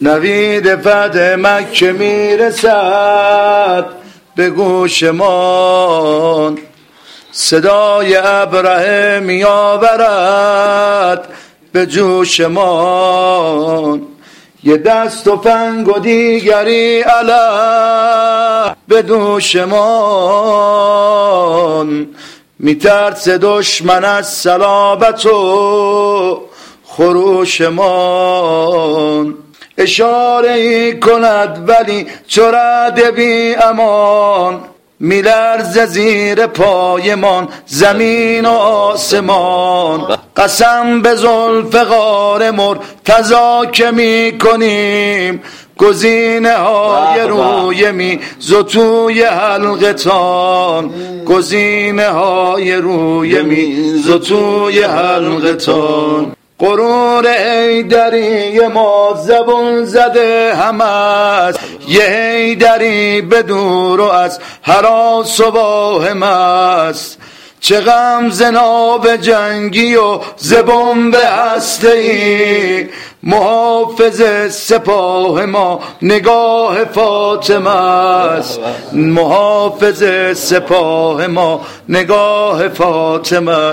نوید فد مکه می‌رسد به گوشمان. صدای ابرهه میآورد به جوشمان. یه دست و فنگ و دیگری علا به دوشمان. میترس دشمن از سلابت و خروشمان. اشاره ای کند ولی چرد بی امان میلرز زیر پایمان زمین و آسمان. قسم به زلف غار مرتضا که می کنیم. گزینه های روی می زتوی حلقتان. گزینه های روی می زتوی حلقتان. قرور ایدری ما زبون زده هم است. یه ایدری به دور و از حراس و واهم است. چه غم زناب جنگی و زبون به هسته ای محافظ سپاه ما نگاه فاطمه است. محافظ سپاه ما نگاه فاطمه است.